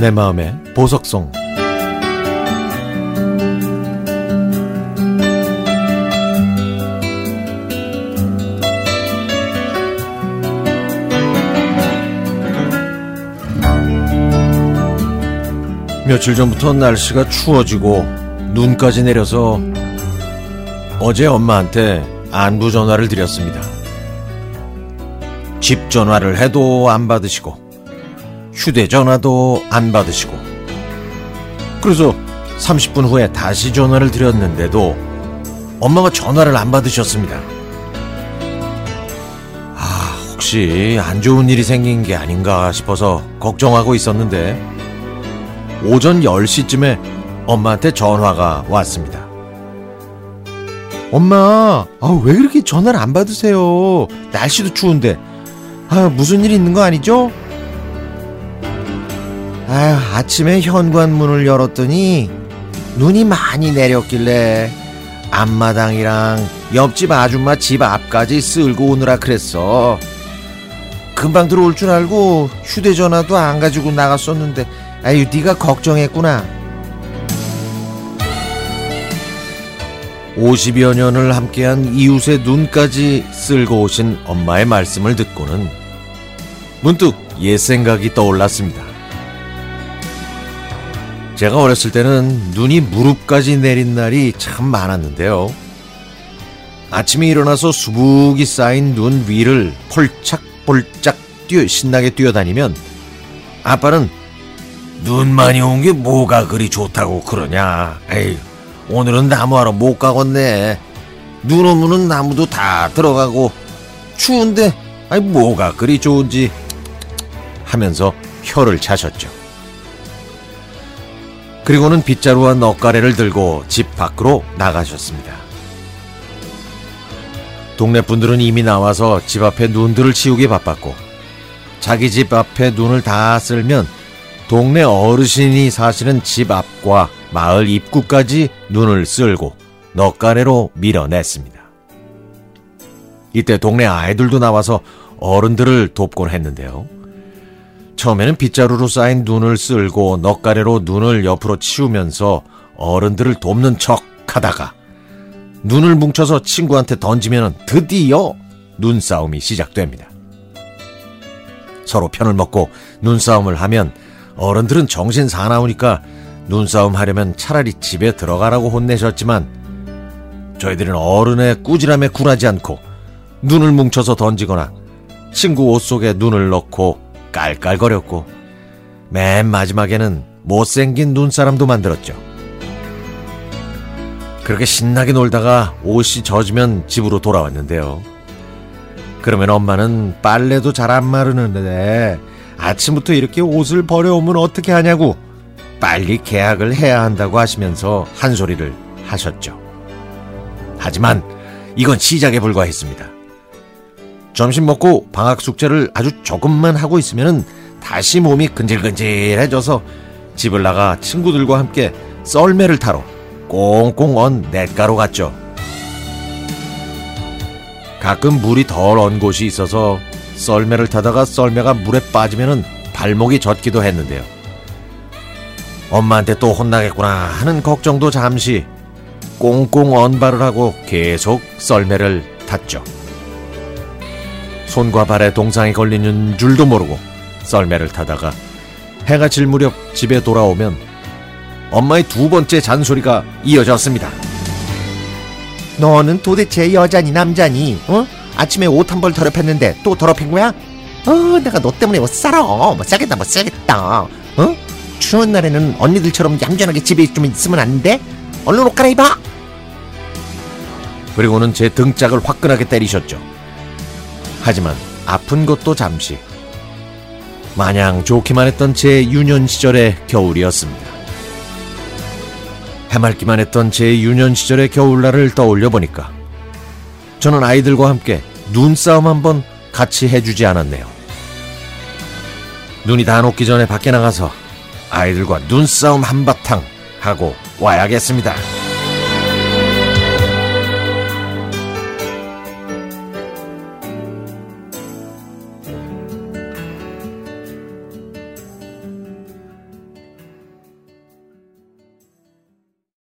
내 마음의 보석송 며칠 전부터 날씨가 추워지고 눈까지 내려서 어제 엄마한테 안부 전화를 드렸습니다. 집 전화를 해도 안 받으시고 휴대전화도 안 받으시고 그래서 30분 후에 다시 전화를 드렸는데도 엄마가 전화를 안 받으셨습니다. 아, 혹시 안 좋은 일이 생긴 게 아닌가 싶어서 걱정하고 있었는데 오전 10시쯤에 엄마한테 전화가 왔습니다. 엄마, 아, 왜 그렇게 전화를 안 받으세요? 날씨도 추운데. 아, 무슨 일 있는 거 아니죠? 아, 아침에 현관문을 열었더니 눈이 많이 내렸길래 앞마당이랑 옆집 아줌마 집 앞까지 쓸고 오느라 그랬어. 금방 들어올 줄 알고 휴대전화도 안 가지고 나갔었는데 아유 네가 걱정했구나 50여 년을 함께한 이웃의 눈까지 쓸고 오신 엄마의 말씀을 듣고는 문득 옛 생각이 떠올랐습니다. 제가 어렸을 때는 눈이 무릎까지 내린 날이 참 많았는데요. 아침에 일어나서 수북이 쌓인 눈 위를 폴짝폴짝 뛰어 신나게 뛰어다니면 아빠는 눈 많이 온 게 뭐가 그리 좋다고 그러냐. 에이, 오늘은 나무하러 못 가겠네. 눈 오면은 나무도 다 들어가고 추운데 아이 뭐가 그리 좋은지 하면서 혀를 차셨죠. 그리고는 빗자루와 넉가래를 들고 집 밖으로 나가셨습니다. 동네 분들은 이미 나와서 집 앞에 눈들을 치우기 바빴고 자기 집 앞에 눈을 다 쓸면 동네 어르신이 사시는 집 앞과 마을 입구까지 눈을 쓸고 넉가래로 밀어냈습니다. 이때 동네 아이들도 나와서 어른들을 돕곤 했는데요. 처음에는 빗자루로 쌓인 눈을 쓸고 넉가래로 눈을 옆으로 치우면서 어른들을 돕는 척 하다가 눈을 뭉쳐서 친구한테 던지면 드디어 눈싸움이 시작됩니다. 서로 편을 먹고 눈싸움을 하면 어른들은 정신 사나우니까 눈싸움 하려면 차라리 집에 들어가라고 혼내셨지만 저희들은 어른의 꾸지람에 굴하지 않고 눈을 뭉쳐서 던지거나 친구 옷 속에 눈을 넣고 깔깔거렸고 맨 마지막에는 못생긴 눈사람도 만들었죠. 그렇게 신나게 놀다가 옷이 젖으면 집으로 돌아왔는데요. 그러면 엄마는 빨래도 잘 안 마르는데 아침부터 이렇게 옷을 버려오면 어떻게 하냐고 빨리 계약을 해야 한다고 하시면서 한 소리를 하셨죠. 하지만 이건 시작에 불과했습니다. 점심 먹고 방학 숙제를 아주 조금만 하고 있으면 다시 몸이 근질근질해져서 집을 나가 친구들과 함께 썰매를 타러 꽁꽁 언 냇가로 갔죠. 가끔 물이 덜 언 곳이 있어서 썰매를 타다가 썰매가 물에 빠지면 발목이 젖기도 했는데요. 엄마한테 또 혼나겠구나 하는 걱정도 잠시 꽁꽁 언발을 하고 계속 썰매를 탔죠. 손과 발에 동상이 걸리는 줄도 모르고 썰매를 타다가 해가 질 무렵 집에 돌아오면 엄마의 두 번째 잔소리가 이어졌습니다. 너는 도대체 여자니 남자니? 어? 아침에 옷 한 벌 더럽혔는데 또 더럽힌 거야? 어, 내가 너 때문에 못 살아. 못 살겠다, 못 살겠다. 어? 추운 날에는 언니들처럼 얌전하게 집에 좀 있으면 안 돼? 얼른 옷 갈아입어. 그리고는 제 등짝을 화끈하게 때리셨죠. 하지만 아픈 것도 잠시. 마냥 좋기만 했던 제 유년 시절의 겨울이었습니다. 해맑기만 했던 제 유년 시절의 겨울날을 떠올려 보니까 저는 아이들과 함께 눈싸움 한번 같이 해주지 않았네요. 눈이 다 녹기 전에 밖에 나가서 아이들과 눈싸움 한바탕 하고 와야겠습니다.